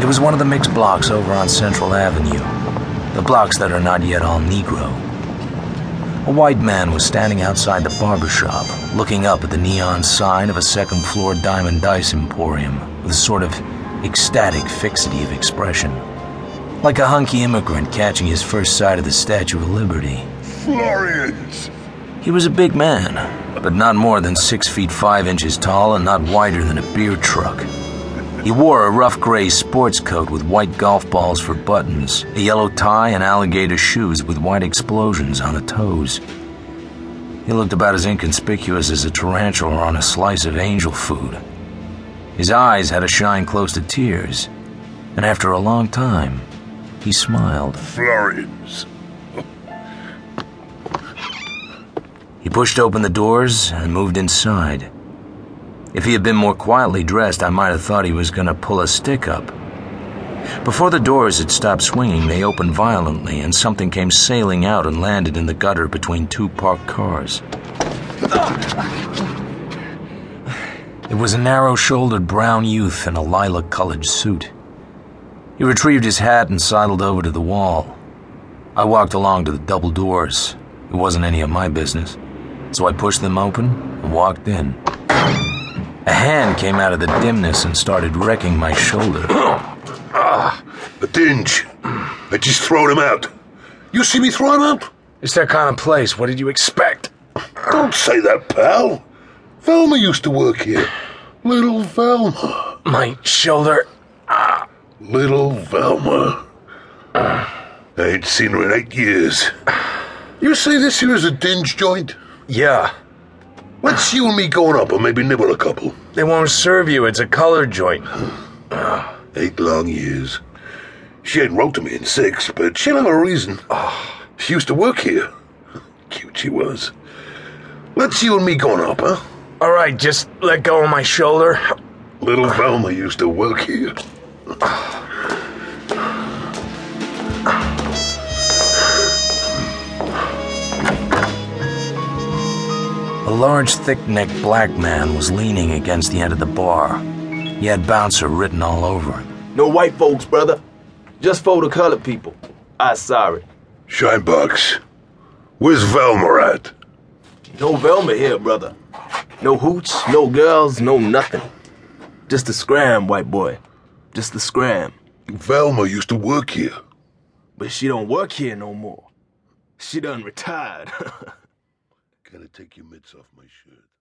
It was one of the mixed blocks over on Central Avenue, the blocks that are not yet all Negro. A white man was standing outside the barber shop, looking up at the neon sign of a second floor diamond dice emporium with a sort of ecstatic fixity of expression. Like a hunky immigrant catching his first sight of the Statue of Liberty. Florians! He was a big man, but not more than six feet five inches tall and not wider than a beer truck. He wore a rough gray sports coat with white golf balls for buttons, a yellow tie, and alligator shoes with white explosions on the toes. He looked about as inconspicuous as a tarantula on a slice of angel food. His eyes had a shine close to tears, and after a long time, he smiled. Florians. He pushed open the doors and moved inside. If he had been more quietly dressed, I might have thought he was going to pull a stick up. Before the doors had stopped swinging, they opened violently, and something came sailing out and landed in the gutter between two parked cars. It was a narrow shouldered brown youth in a lilac colored suit. He retrieved his hat and sidled over to the wall. I walked along to the double doors. It wasn't any of my business, so I pushed them open and walked in. A hand came out of the dimness and started wrecking my shoulder. Ah, a dinge. I just throwed him out. You see me throw him out? It's that kind of place. What did you expect? Don't say that, pal. Velma used to work here. Little Velma. My shoulder. Ah. Little Velma. I ain't seen her in eight years. You say this here is a dinge joint? Yeah, Let's you and me going up and maybe nibble a couple. they won't serve you. It's a color joint. Eight long years. She ain't wrote to me in six, but she'll have a reason. She used to work here. Cute she was. Let's you and me going up, huh? All right, just let go of my shoulder. Little Velma used to work here. A large, thick necked black man was leaning against the end of the bar. He had bouncer written all over him. No white folks, brother. Just for the colored people. I sorry. Shinebox. Where's Velma at? No Velma here, brother. No hooch, no girls, no nothing. Just a scram, white boy. Just a scram. Velma used to work here. But she don't work here no more. She done retired. Gotta take your mitts off my shirt.